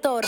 Torres.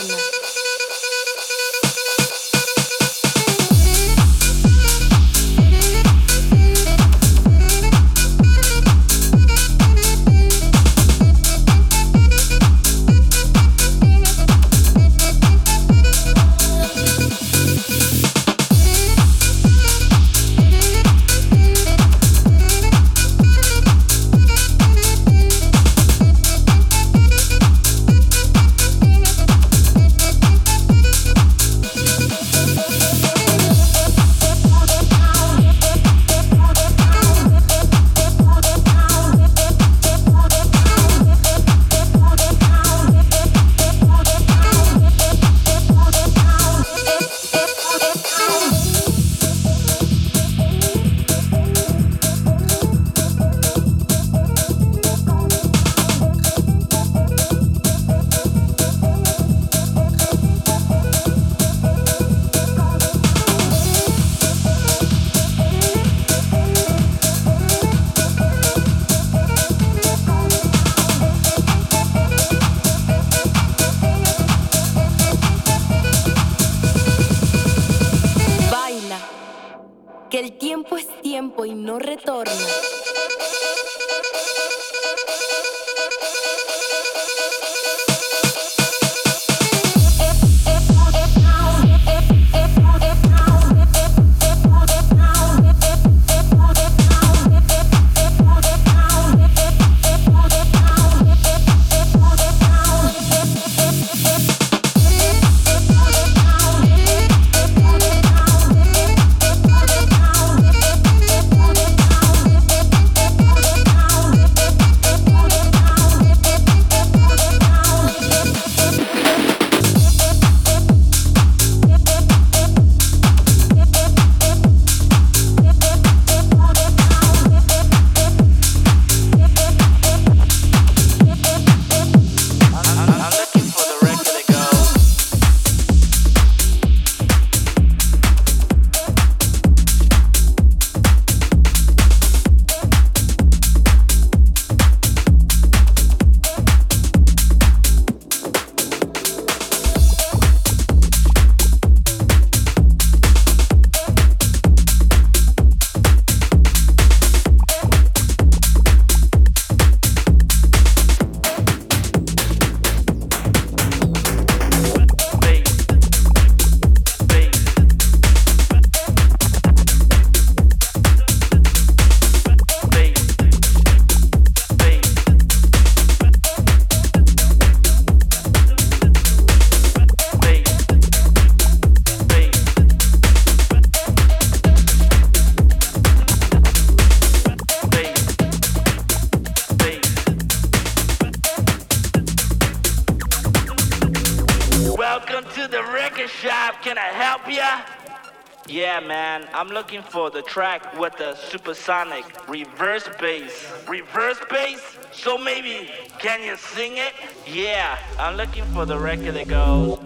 for the track with the supersonic reverse bass. Reverse bass? So maybe can you sing it? Yeah, I'm looking for the record that goes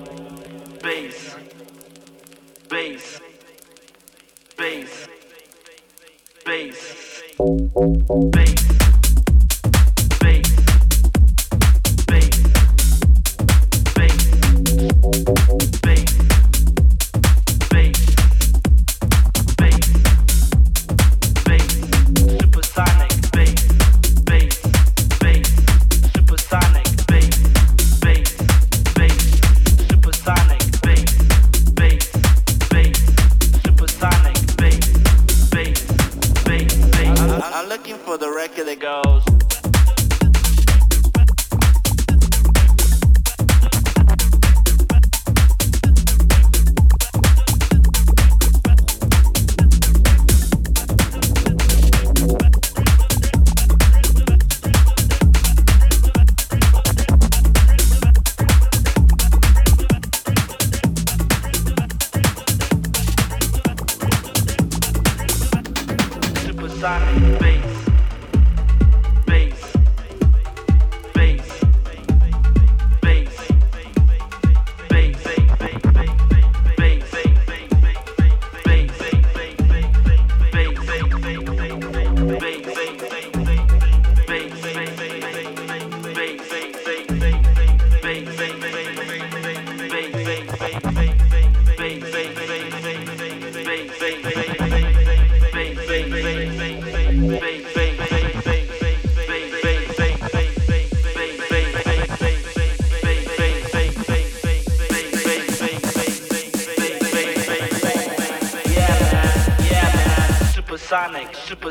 bass, bass, bass, bass, bass. bass. bass. bass.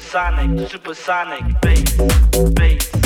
Supersonic, supersonic, bass, bass,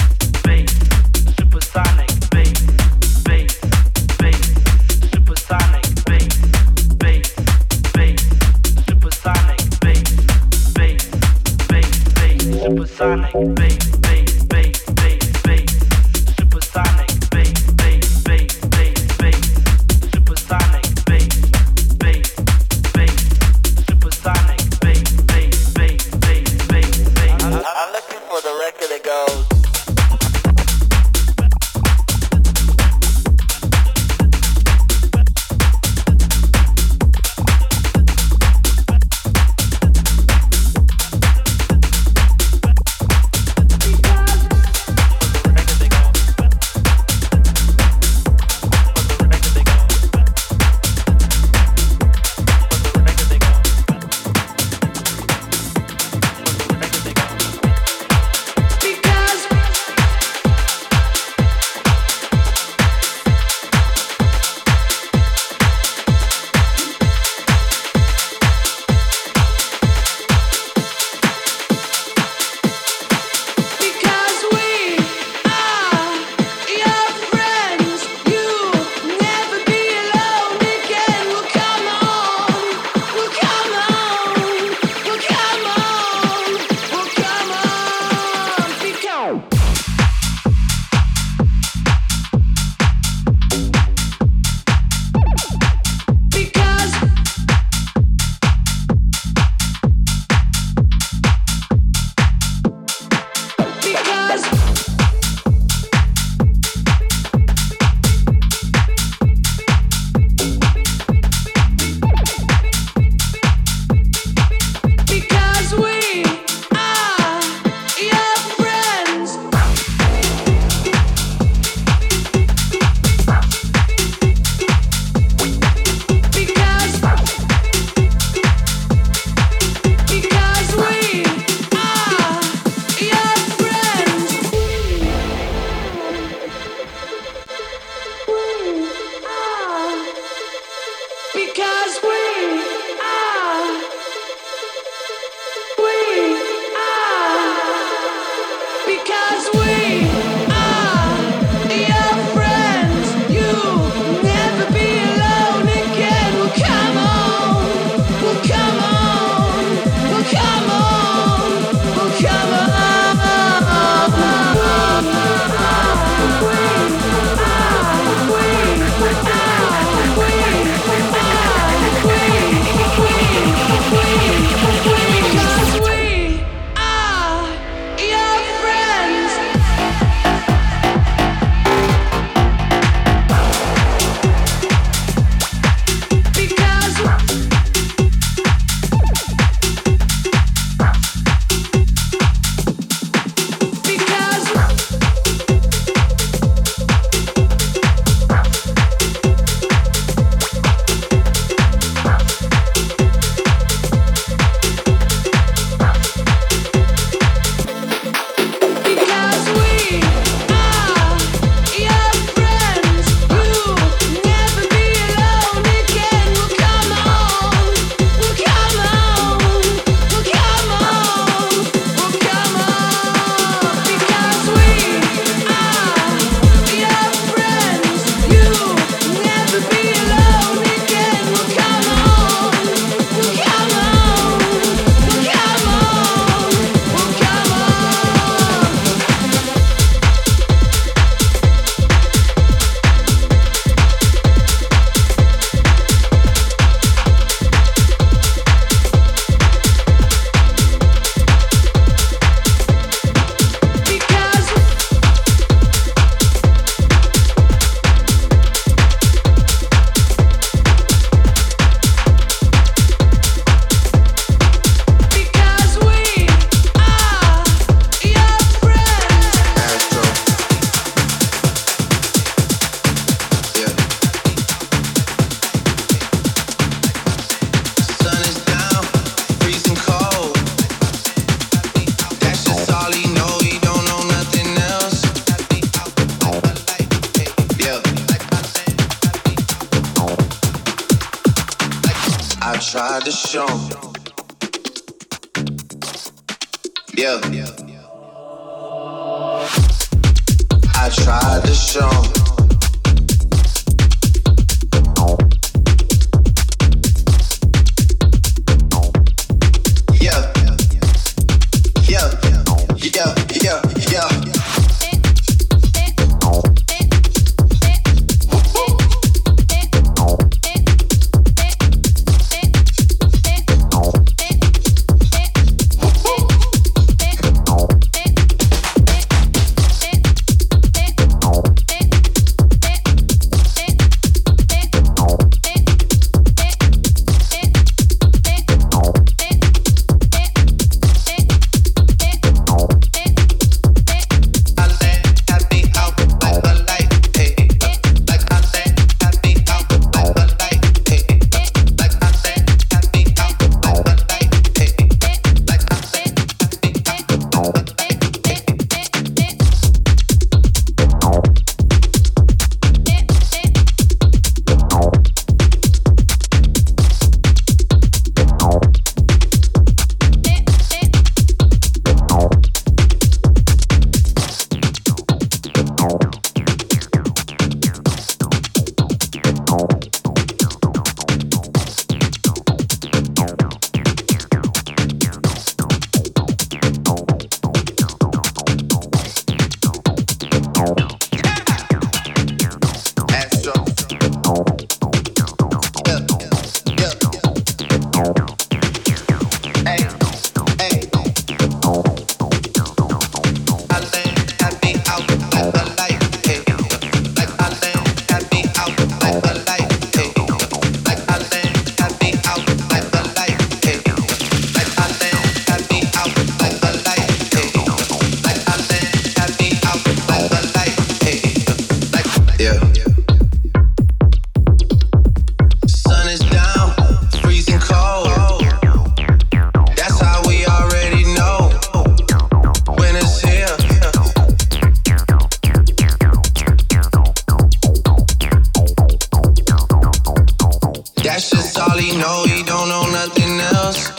probably know he don't know nothing else.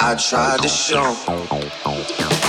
I tried to show.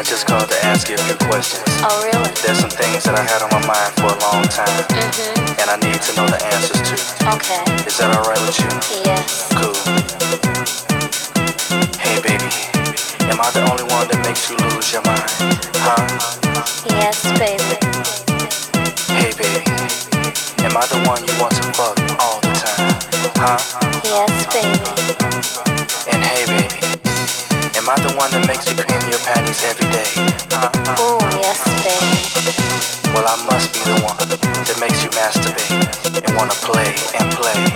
I just called to ask you a few questions. Oh, really? There's some things that I had on my mind for a long time. Mm-hmm. And I need to know the answers to. Okay. Is that alright with you? Yes. Cool. Hey, baby. Am I the only one that makes you lose your mind? Huh? Yes, baby. Hey, baby. Am I the one you want to fuck all the time? Huh? Yes, baby. And hey, baby. Am I the one that makes masturbate and wanna play and play.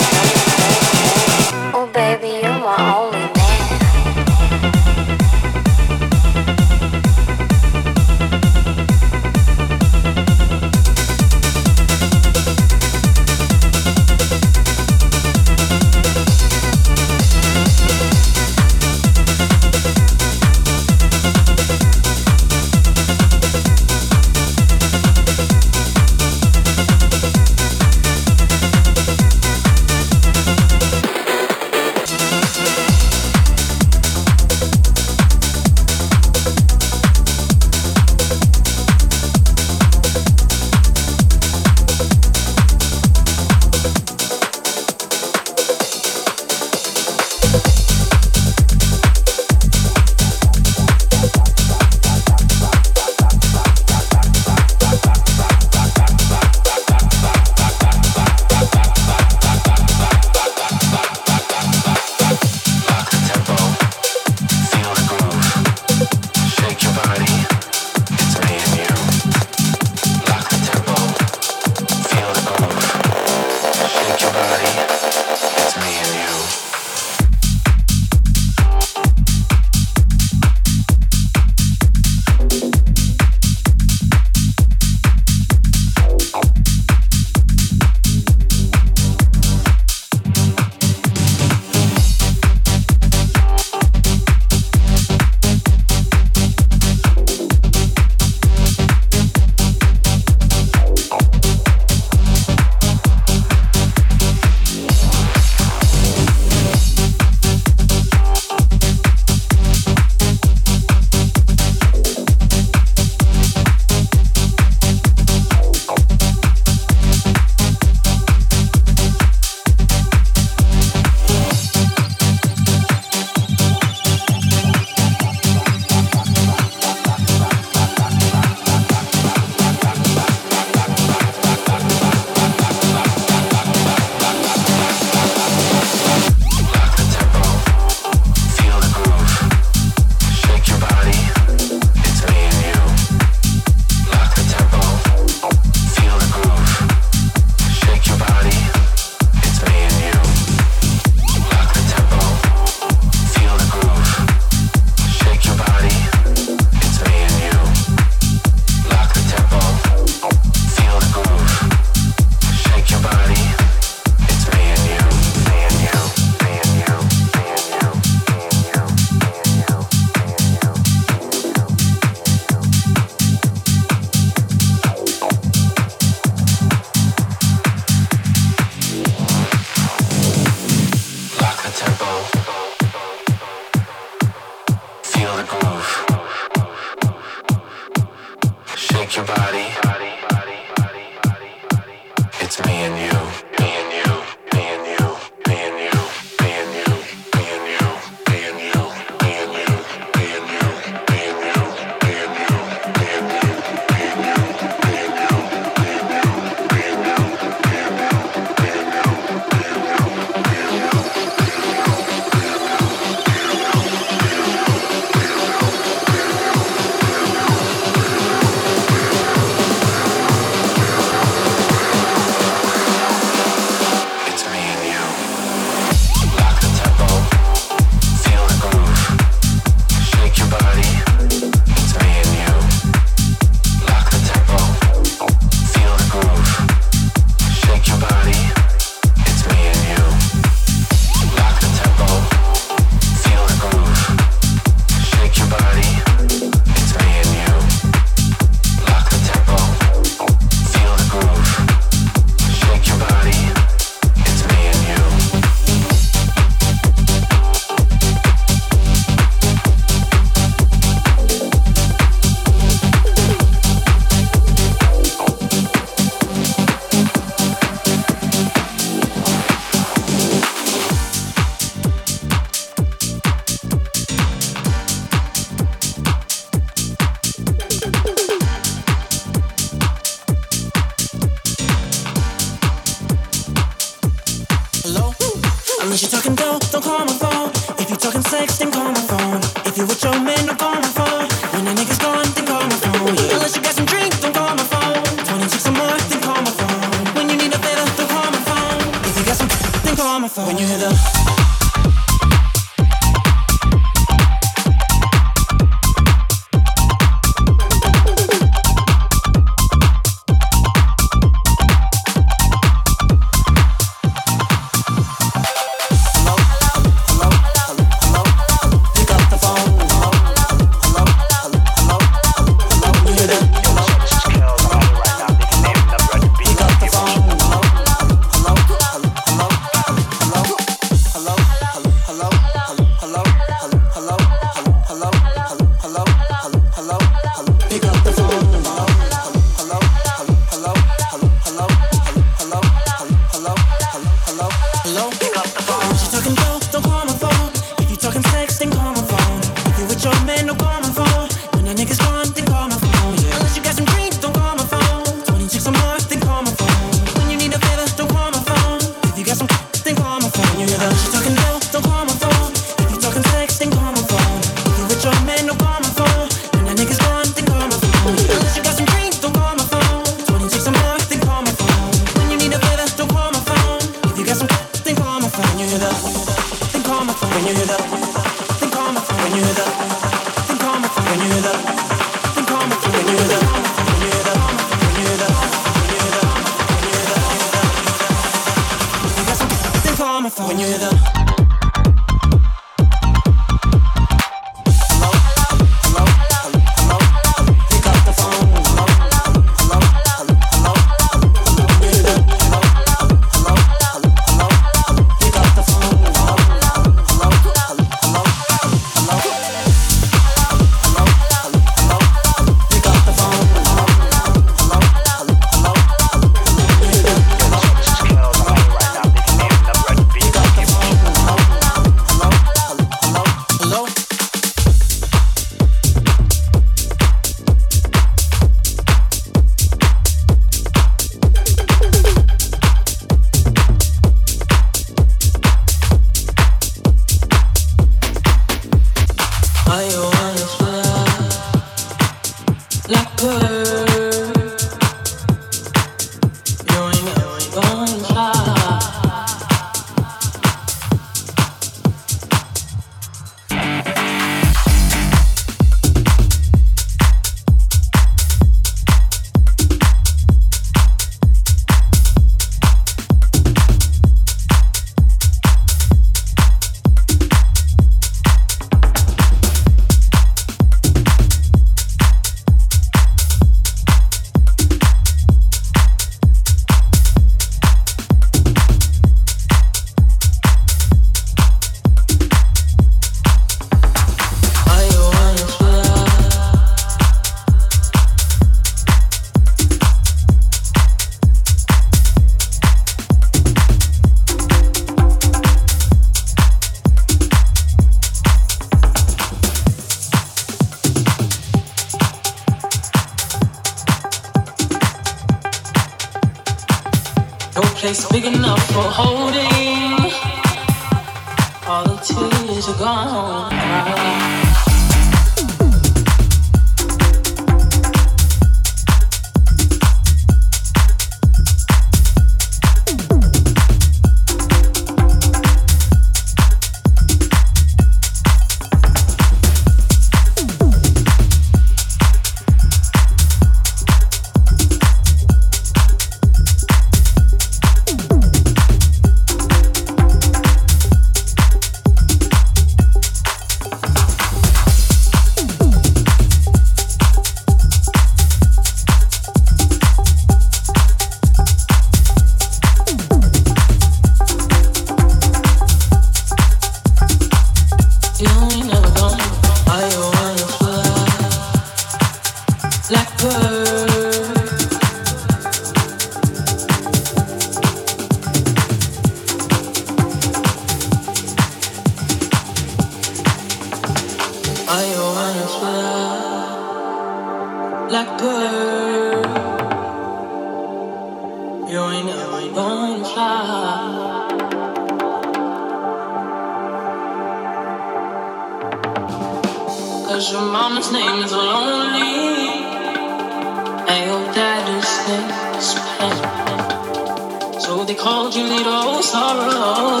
So they called you little sorrow,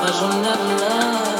but you'll never love.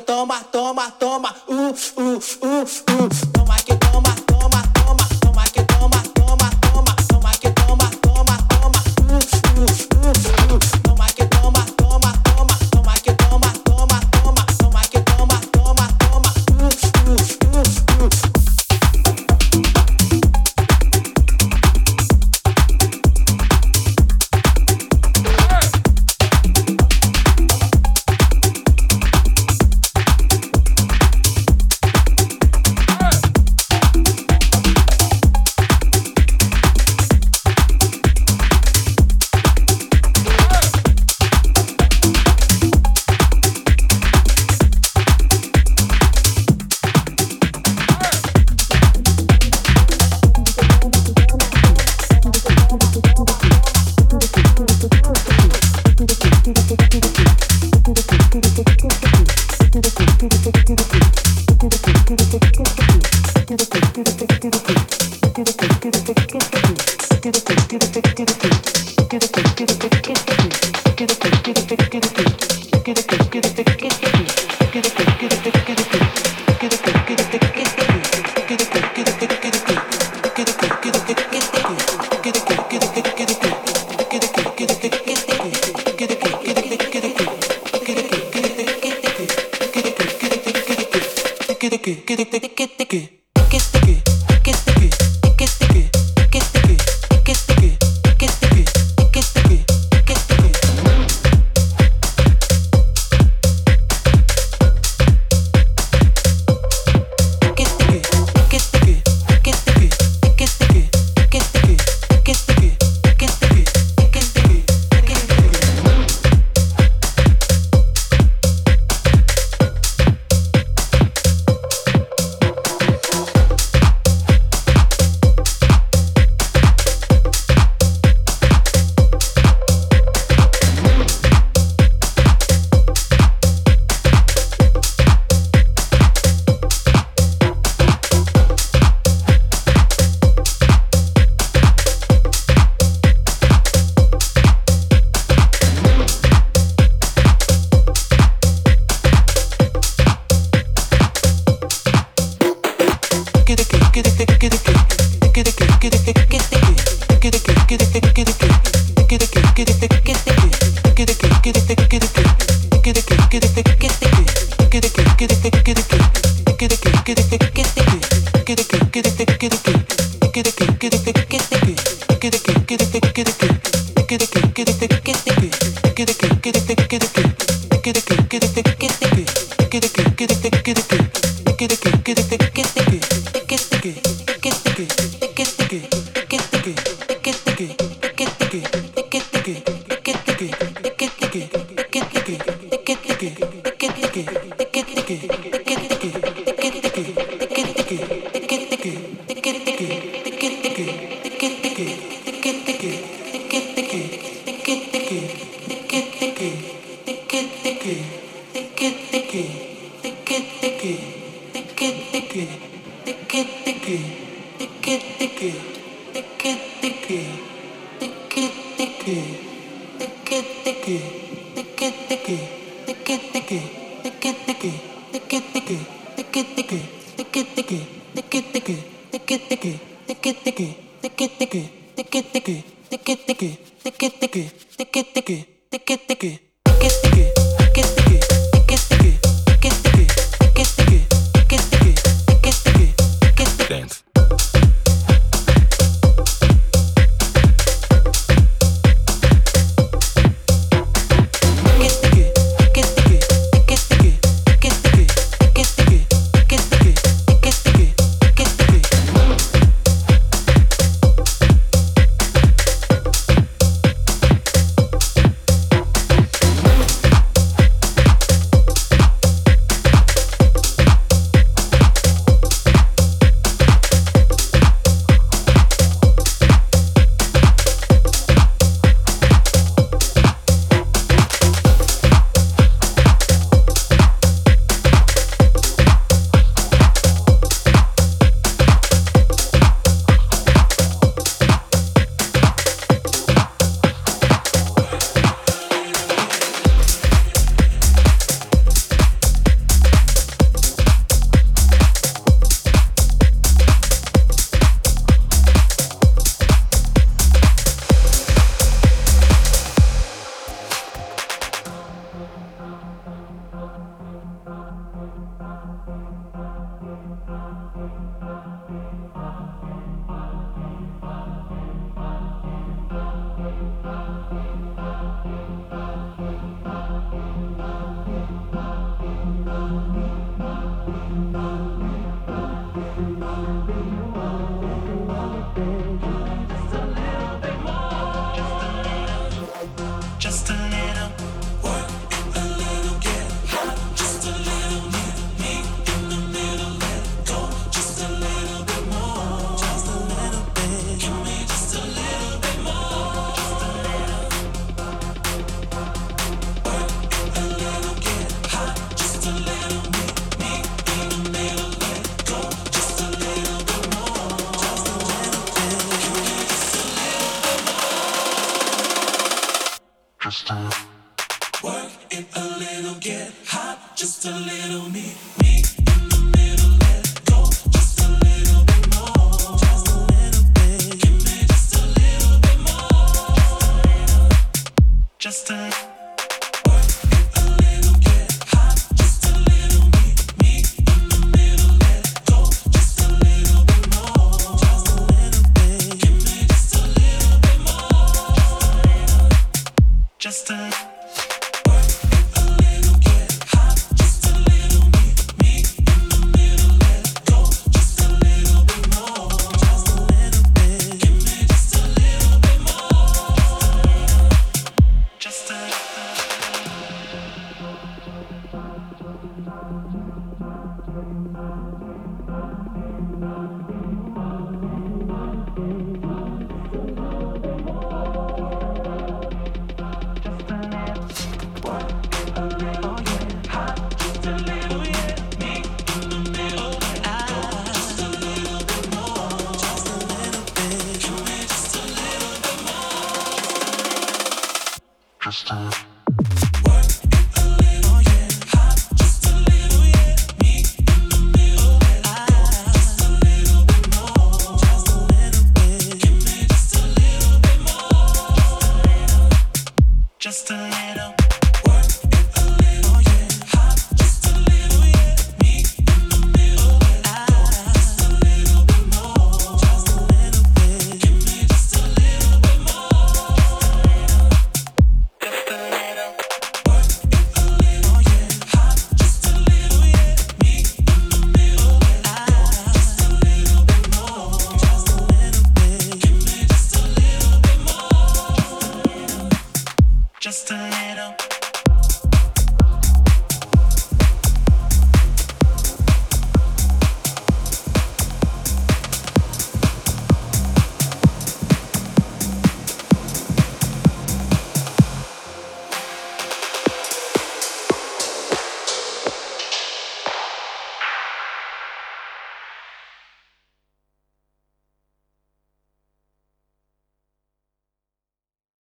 toma, toma, toma. get a get a get a get a get a get a get a get a get a get a get a get a get a que,